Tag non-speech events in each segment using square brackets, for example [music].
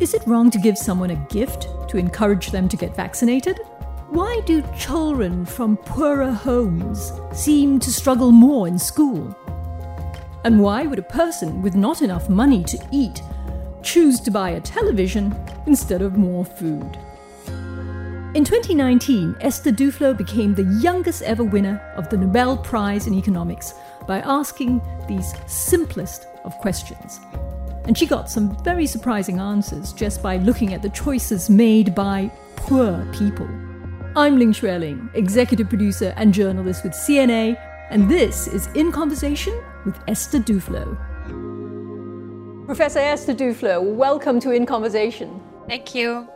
Is it wrong to give someone a gift to encourage them to get vaccinated? Why do children from poorer homes seem to struggle more in school? And why would a person with not enough money to eat choose to buy a television instead of more food? In 2019, Esther Duflo became the youngest ever winner of the Nobel Prize in Economics by asking these simplest of questions. And she got some very surprising answers just by looking at the choices made by poor people. I'm Lin Xueling, executive producer and journalist with CNA, and this is In Conversation with Esther Duflo. Professor Esther Duflo, welcome to In Conversation. Thank you.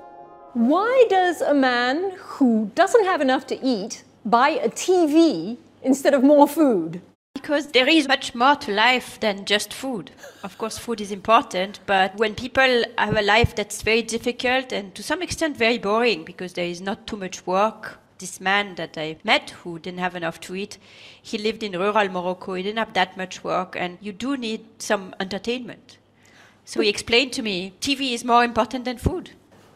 Why does a man who doesn't have enough to eat buy a TV instead of more food? Because there is much more to life than just food. Of course, food is important, but when people have a life that's very difficult and to some extent very boring because there is not too much work, this man that I met who didn't have enough to eat, he lived in rural Morocco, he didn't have that much work, and you do need some entertainment. So he explained to me TV is more important than food.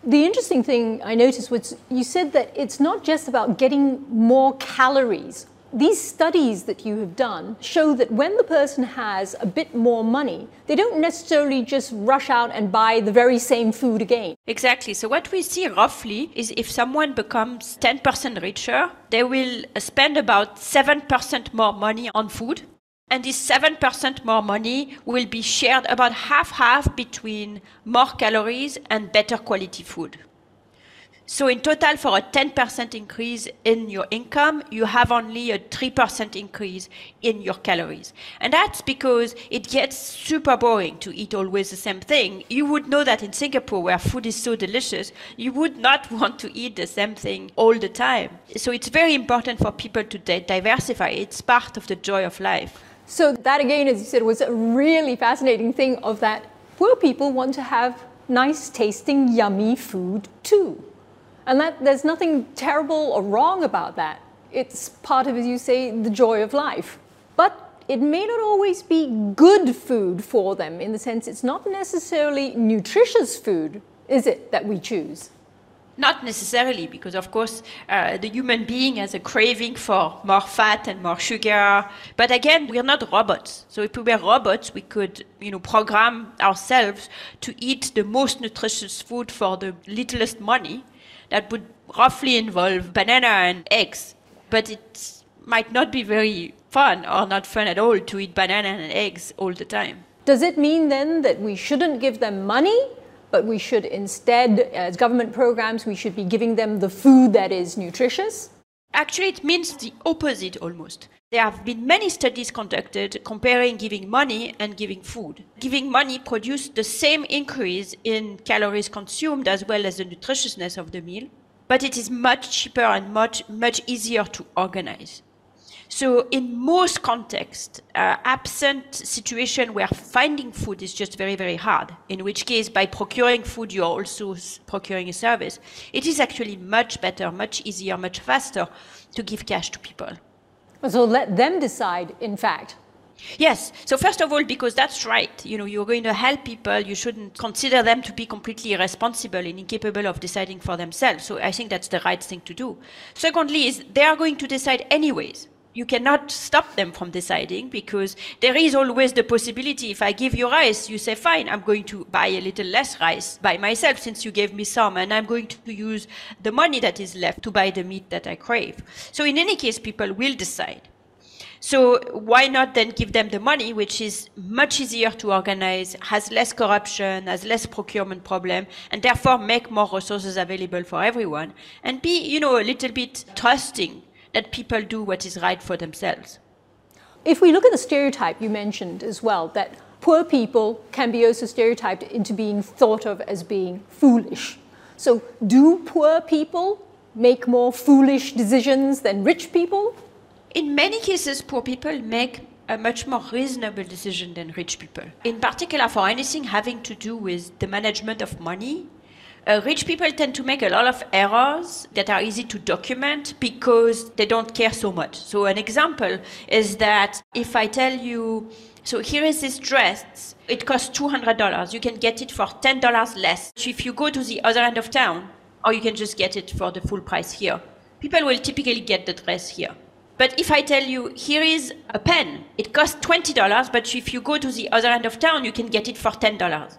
The interesting thing I noticed was you said that it's not just about getting more calories. These studies that you have done show that when the person has a bit more money, they don't necessarily just rush out and buy the very same food again. Exactly. So, what we see roughly is if someone becomes 10% richer, they will spend about 7% more money on food and this 7% more money will be shared about half half between more calories and better quality food. So, in total, for a 10% increase in your income, you have only a 3% increase in your calories. And that's because it gets super boring to eat always the same thing. You would know that in Singapore, where food is so delicious, you would not [laughs] want to eat the same thing all the time. So, it's very important for people to diversify. It's part of the joy of life. So that again, as you said, was a really fascinating thing of that poor people want to have nice tasting, yummy food too. And that there's nothing terrible or wrong about that. It's part of, as you say, the joy of life. But it may not always be good food for them in the sense it's not necessarily nutritious food, is it, that we choose? Not necessarily, because of course uh, the human being has a craving for more fat and more sugar. But again, we're not robots. So if we were robots, we could, you know, program ourselves to eat the most nutritious food for the littlest money. That would roughly involve banana and eggs. But it might not be very fun or not fun at all to eat banana and eggs all the time. Does it mean then that we shouldn't give them money but we should instead, as government programs, we should be giving them the food that is nutritious? Actually, it means the opposite almost. There have been many studies conducted comparing giving money and giving food. Giving money produced the same increase in calories consumed as well as the nutritiousness of the meal, but it is much cheaper and much, much easier to organize. So in most contexts, uh, absent situation where finding food is just very, very hard, in which case by procuring food, you're also procuring a service, it is actually much better, much easier, much faster to give cash to people. So let them decide, in fact. Yes. So first of all, because that's right, you know, you're going to help people. You shouldn't consider them to be completely irresponsible and incapable of deciding for themselves. So I think that's the right thing to do. Secondly, is they are going to decide anyways you cannot stop them from deciding because there is always the possibility if I give you rice, you say, fine, I'm going to buy a little less rice by myself since you gave me some, and I'm going to use the money that is left to buy the meat that I crave. So in any case, people will decide. So why not then give them the money, which is much easier to organize, has less corruption, has less procurement problem, and therefore make more resources available for everyone, and be, you know, a little bit trusting that people do what is right for themselves. If we look at the stereotype you mentioned as well, that poor people can be also stereotyped into being thought of as being foolish. So, do poor people make more foolish decisions than rich people? In many cases, poor people make a much more reasonable decision than rich people. In particular, for anything having to do with the management of money, uh, rich people tend to make a lot of errors that are easy to document because they don't care so much. So, an example is that if I tell you So here is this dress. It costs $200. You can get it for $10 less if you go to the other end of town, or you can just get it for the full price here. People will typically get the dress here. But if I tell you, here is a pen, it costs $20, but if you go to the other end of town, you can get it for $10.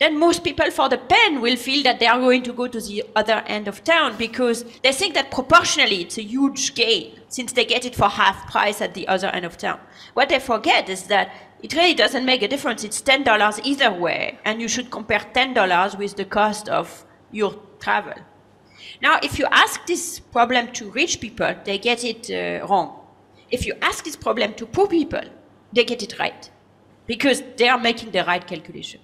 Then most people for the pen will feel that they are going to go to the other end of town because they think that proportionally it's a huge gain since they get it for half price at the other end of town. What they forget is that it really doesn't make a difference. It's $10 either way, and you should compare $10 with the cost of your travel. Now, if you ask this problem to rich people, they get it uh, wrong. If you ask this problem to poor people, they get it right because they are making the right calculation.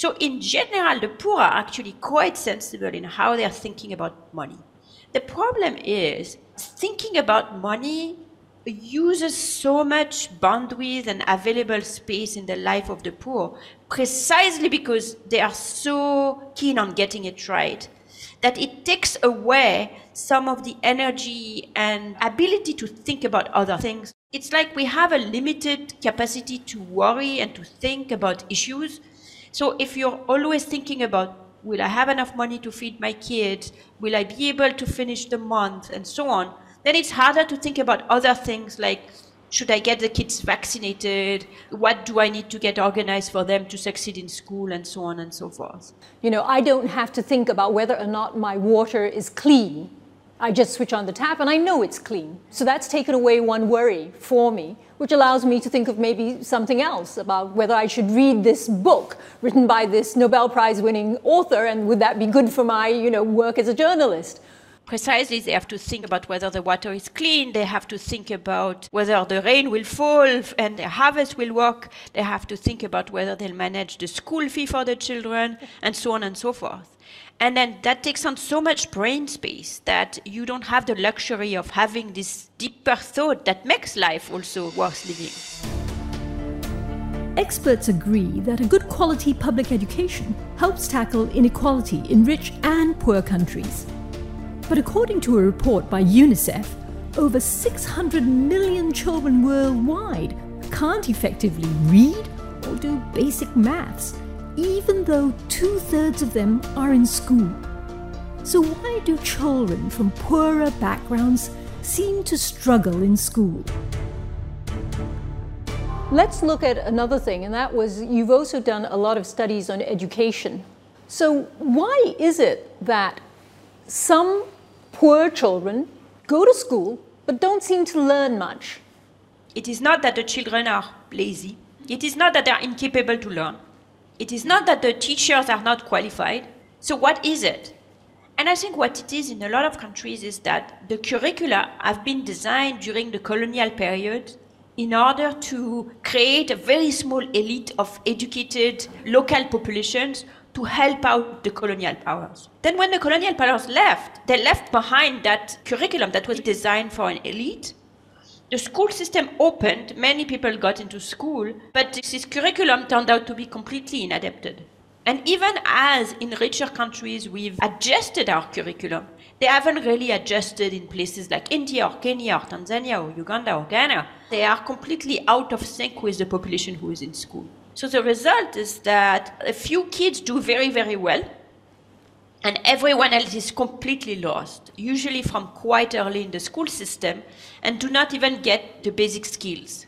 So, in general, the poor are actually quite sensible in how they are thinking about money. The problem is thinking about money uses so much bandwidth and available space in the life of the poor precisely because they are so keen on getting it right that it takes away some of the energy and ability to think about other things. It's like we have a limited capacity to worry and to think about issues. So if you're always thinking about, will I have enough money to feed my kids? Will I be able to finish the month? And so on, then it's harder to think about other things like, should I get the kids vaccinated? What do I need to get organized for them to succeed in school and so on and so forth? You know, I don't have to think about whether or not my water is clean. I just switch on the tap and I know it's clean. So that's taken away one worry for me, which allows me to think of maybe something else about whether I should read this book written by this Nobel Prize winning author and would that be good for my, you know, work as a journalist? Precisely they have to think about whether the water is clean. They have to think about whether the rain will fall and the harvest will work. They have to think about whether they'll manage the school fee for the children and so on and so forth and then that takes on so much brain space that you don't have the luxury of having this deeper thought that makes life also worth living Experts agree that a good quality public education helps tackle inequality in rich and poor countries. But according to a report by UNICEF, over 600 million children worldwide can't effectively read or do basic maths, even though two thirds of them are in school. So, why do children from poorer backgrounds seem to struggle in school? Let's look at another thing, and that was you've also done a lot of studies on education. So, why is it that some poor children go to school but don't seem to learn much. It is not that the children are lazy. It is not that they are incapable to learn. It is not that the teachers are not qualified. So, what is it? And I think what it is in a lot of countries is that the curricula have been designed during the colonial period in order to create a very small elite of educated local populations to help out the colonial powers. Then, when the colonial powers left, they left behind that curriculum that was designed for an elite. The school system opened, many people got into school, but this curriculum turned out to be completely inadapted. And even as in richer countries we've adjusted our curriculum, they haven't really adjusted in places like India or Kenya or Tanzania or Uganda or Ghana. They are completely out of sync with the population who is in school. So the result is that a few kids do very, very well, and everyone else is completely lost, usually from quite early in the school system, and do not even get the basic skills.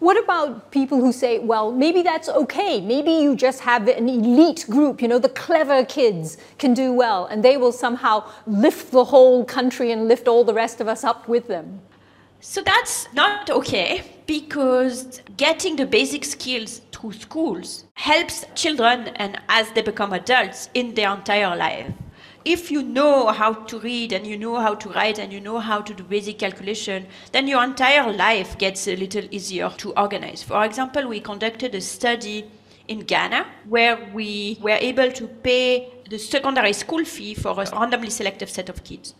What about people who say, well, maybe that's okay. Maybe you just have an elite group, you know, the clever kids can do well, and they will somehow lift the whole country and lift all the rest of us up with them? So that's not okay because getting the basic skills through schools helps children and as they become adults in their entire life. If you know how to read and you know how to write and you know how to do basic calculation, then your entire life gets a little easier to organize. For example, we conducted a study in Ghana where we were able to pay the secondary school fee for a randomly selected set of kids.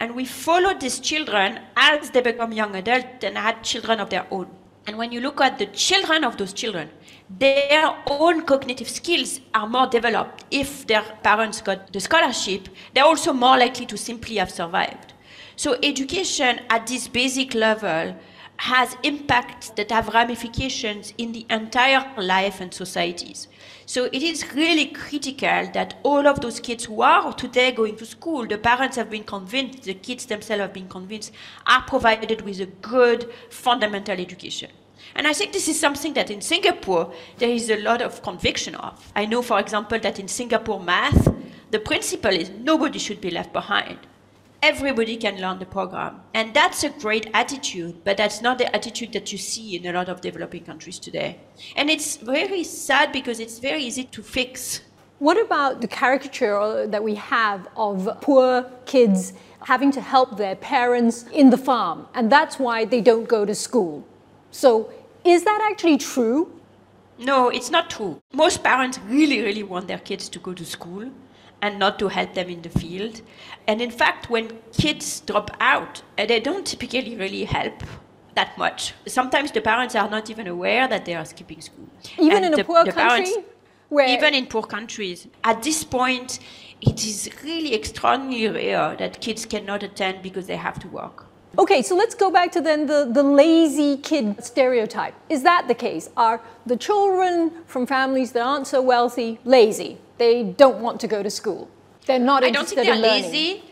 And we followed these children as they become young adults and had children of their own. And when you look at the children of those children, their own cognitive skills are more developed. If their parents got the scholarship, they're also more likely to simply have survived. So education at this basic level has impacts that have ramifications in the entire life and societies. So it is really critical that all of those kids who are today going to school, the parents have been convinced, the kids themselves have been convinced, are provided with a good fundamental education. And I think this is something that in Singapore there is a lot of conviction of. I know, for example, that in Singapore math, the principle is nobody should be left behind. Everybody can learn the program. And that's a great attitude, but that's not the attitude that you see in a lot of developing countries today. And it's very sad because it's very easy to fix. What about the caricature that we have of poor kids having to help their parents in the farm, and that's why they don't go to school? So is that actually true? No, it's not true. Most parents really, really want their kids to go to school and not to help them in the field. And in fact, when kids drop out, uh, they don't typically really help that much. Sometimes the parents are not even aware that they are skipping school. Even and in the, a poor country? Parents, where even in poor countries. At this point, it is really extraordinarily rare that kids cannot attend because they have to work. Okay, so let's go back to then the, the lazy kid stereotype. Is that the case? Are the children from families that aren't so wealthy lazy? They don't want to go to school. They're not interested I don't think they're lazy.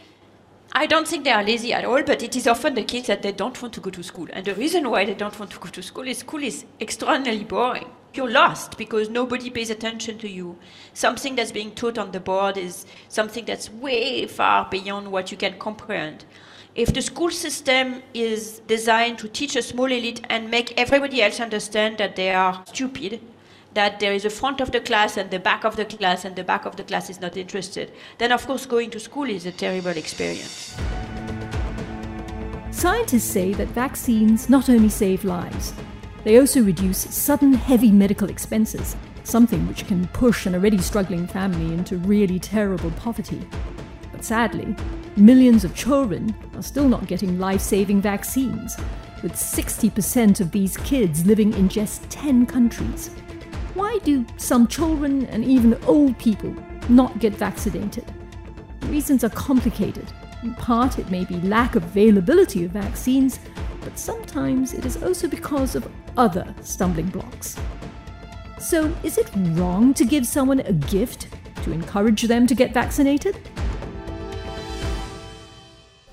I don't think they are lazy at all, but it is often the case that they don't want to go to school. And the reason why they don't want to go to school is school is extraordinarily boring. You're lost because nobody pays attention to you. Something that's being taught on the board is something that's way far beyond what you can comprehend if the school system is designed to teach a small elite and make everybody else understand that they are stupid, that there is a front of the class and the back of the class and the back of the class is not interested, then of course going to school is a terrible experience. Scientists say that vaccines not only save lives, they also reduce sudden heavy medical expenses, something which can push an already struggling family into really terrible poverty. But sadly, millions of children are still not getting life saving vaccines, with 60% of these kids living in just 10 countries. Why do some children and even old people not get vaccinated? The reasons are complicated. In part, it may be lack of availability of vaccines, but sometimes it is also because of other stumbling blocks. So, is it wrong to give someone a gift to encourage them to get vaccinated?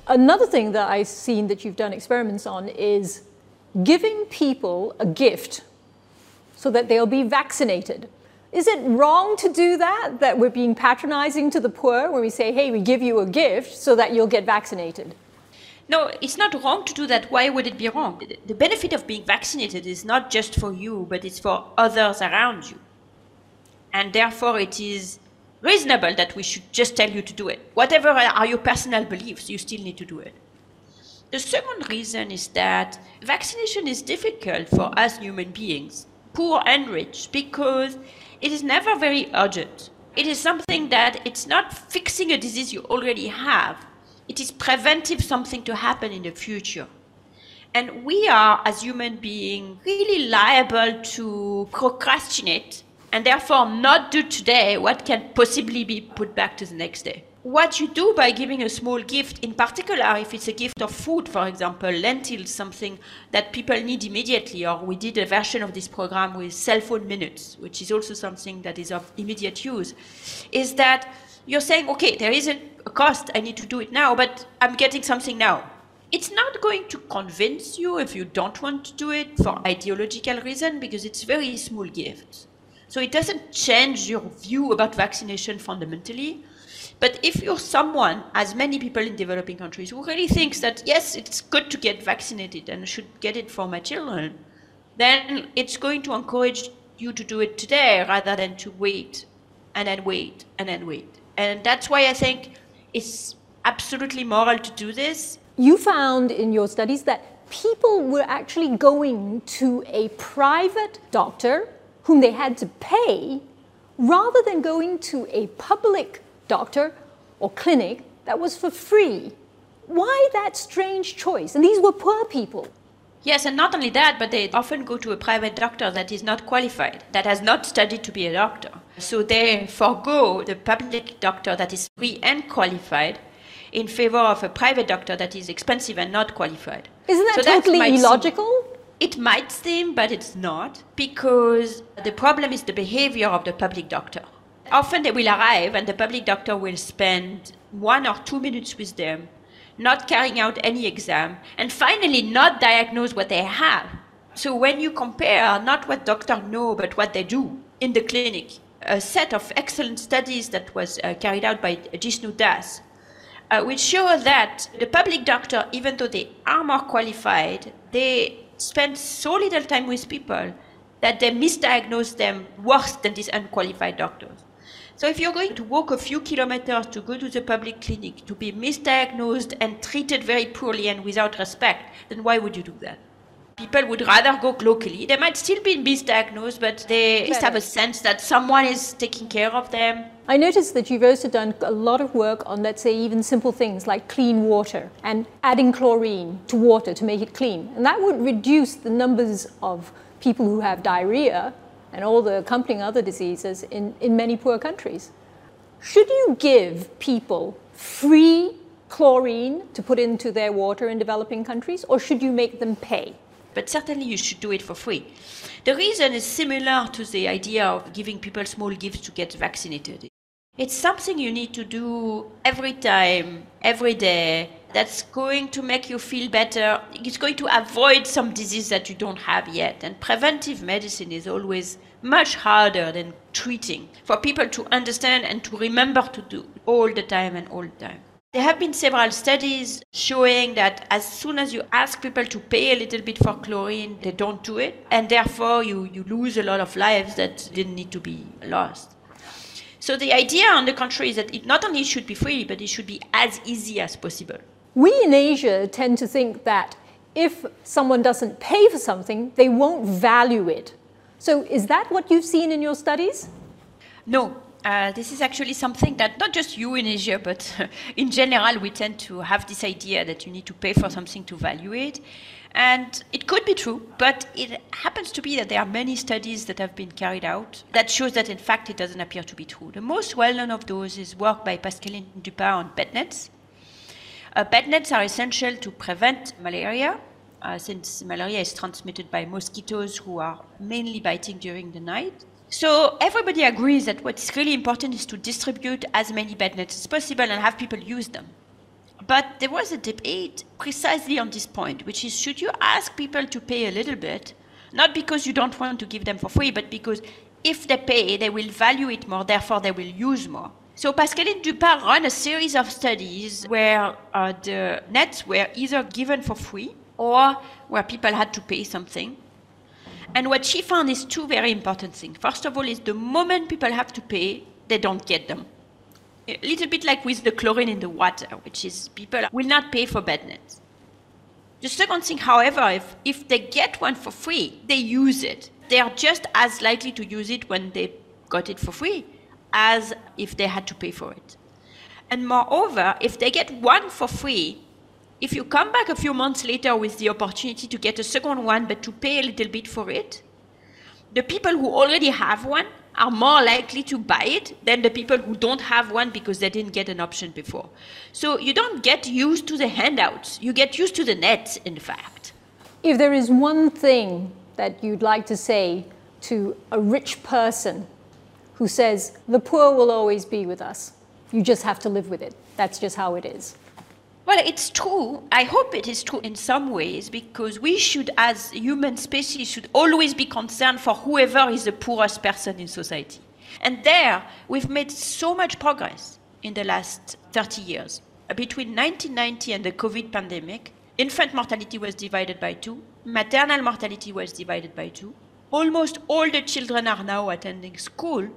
Another thing that I've seen that you've done experiments on is giving people a gift so that they'll be vaccinated. Is it wrong to do that? That we're being patronizing to the poor when we say, hey, we give you a gift so that you'll get vaccinated? No, it's not wrong to do that. Why would it be wrong? The benefit of being vaccinated is not just for you, but it's for others around you. And therefore, it is reasonable that we should just tell you to do it. Whatever are your personal beliefs, you still need to do it. The second reason is that vaccination is difficult for us human beings, poor and rich, because it is never very urgent. It is something that it's not fixing a disease you already have. It is preventive something to happen in the future. And we are, as human beings, really liable to procrastinate and therefore not do today what can possibly be put back to the next day. What you do by giving a small gift, in particular if it's a gift of food, for example, lentils, something that people need immediately, or we did a version of this program with cell phone minutes, which is also something that is of immediate use, is that you're saying, okay, there isn't a cost, I need to do it now, but I'm getting something now. It's not going to convince you if you don't want to do it for ideological reason because it's very small gifts. So it doesn't change your view about vaccination fundamentally. But if you're someone, as many people in developing countries, who really thinks that yes, it's good to get vaccinated and should get it for my children, then it's going to encourage you to do it today rather than to wait and then wait and then wait. And that's why I think it's absolutely moral to do this. You found in your studies that people were actually going to a private doctor whom they had to pay rather than going to a public doctor or clinic that was for free. Why that strange choice? And these were poor people. Yes, and not only that, but they often go to a private doctor that is not qualified, that has not studied to be a doctor. So they forego the public doctor that is free and qualified in favor of a private doctor that is expensive and not qualified. Isn't that So that totally seem- illogical? It might seem, but it's not, because the problem is the behavior of the public doctor. Often they will arrive and the public doctor will spend one or two minutes with them, not carrying out any exam, and finally not diagnose what they have. So when you compare not what doctors know, but what they do in the clinic, a set of excellent studies that was uh, carried out by Jishnu Das, uh, which show that the public doctor, even though they are more qualified, they spend so little time with people that they misdiagnose them worse than these unqualified doctors. So if you're going to walk a few kilometers to go to the public clinic to be misdiagnosed and treated very poorly and without respect, then why would you do that? People would rather go locally. They might still be misdiagnosed, but they at least have a sense that someone is taking care of them. I noticed that you've also done a lot of work on, let's say, even simple things like clean water and adding chlorine to water to make it clean. And that would reduce the numbers of people who have diarrhea and all the accompanying other diseases in, in many poor countries. Should you give people free chlorine to put into their water in developing countries, or should you make them pay? but certainly you should do it for free. The reason is similar to the idea of giving people small gifts to get vaccinated. It's something you need to do every time, every day. That's going to make you feel better. It's going to avoid some disease that you don't have yet. And preventive medicine is always much harder than treating for people to understand and to remember to do all the time and all the time. There have been several studies showing that as soon as you ask people to pay a little bit for chlorine, they don't do it. And therefore, you, you lose a lot of lives that didn't need to be lost. So the idea, on the contrary, is that it not only should be free, but it should be as easy as possible. We in Asia tend to think that if someone doesn't pay for something, they won't value it. So, is that what you've seen in your studies? No, uh, this is actually something that not just you in Asia, but [laughs] in general, we tend to have this idea that you need to pay for something to value it. And it could be true, but it happens to be that there are many studies that have been carried out that shows that in fact it doesn't appear to be true. The most well-known of those is work by Pascaline Dupas on bed nets. Uh, bed nets are essential to prevent malaria, uh, since malaria is transmitted by mosquitoes who are mainly biting during the night. So everybody agrees that what's really important is to distribute as many bed nets as possible and have people use them. But there was a debate precisely on this point, which is should you ask people to pay a little bit, not because you don't want to give them for free, but because if they pay, they will value it more, therefore they will use more. So Pascaline Dupas ran a series of studies where uh, the nets were either given for free or where people had to pay something. And what she found is two very important things. First of all, is the moment people have to pay, they don't get them. A little bit like with the chlorine in the water, which is people will not pay for bed nets. The second thing, however, if, if they get one for free, they use it. They are just as likely to use it when they got it for free as if they had to pay for it. And moreover, if they get one for free, if you come back a few months later with the opportunity to get a second one but to pay a little bit for it, the people who already have one are more likely to buy it than the people who don't have one because they didn't get an option before. So you don't get used to the handouts, you get used to the nets, in fact. If there is one thing that you'd like to say to a rich person who says, the poor will always be with us, you just have to live with it. That's just how it is. Well, it's true. I hope it is true in some ways because we should, as human species, should always be concerned for whoever is the poorest person in society. And there, we've made so much progress in the last 30 years. Between 1990 and the COVID pandemic, infant mortality was divided by two, maternal mortality was divided by two. Almost all the children are now attending school.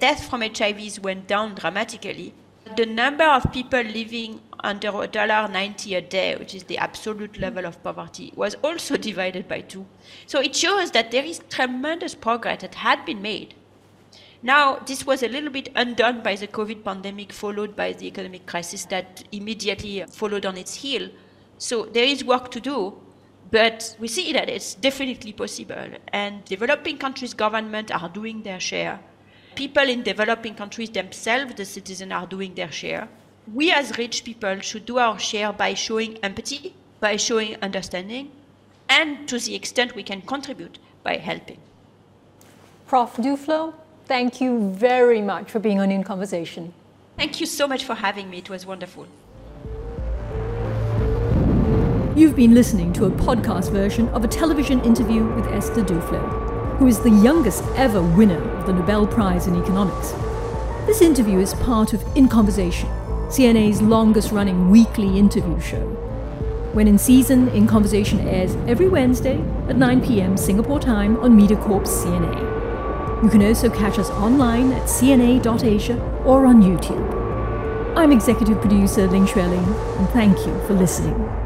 Death from HIVs went down dramatically. The number of people living under $1.90 a day, which is the absolute level of poverty, was also [laughs] divided by two. So it shows that there is tremendous progress that had been made. Now, this was a little bit undone by the COVID pandemic, followed by the economic crisis that immediately followed on its heel. So there is work to do, but we see that it's definitely possible. And developing countries' governments are doing their share. People in developing countries themselves, the citizens, are doing their share. we as rich people should do our share by showing empathy, by showing understanding, and to the extent we can contribute by helping. Prof. Duflo, thank you very much for being on In Conversation. Thank you so much for having me. It was wonderful. You've been listening to a podcast version of a television interview with Esther Duflo, who is the youngest ever winner of the Nobel Prize in Economics. This interview is part of In Conversation, CNA's longest running weekly interview show. When in season, In Conversation airs every Wednesday at 9 pm Singapore time on MediaCorp CNA. You can also catch us online at cna.asia or on YouTube. I'm executive producer Lin Xueling, and thank you for listening.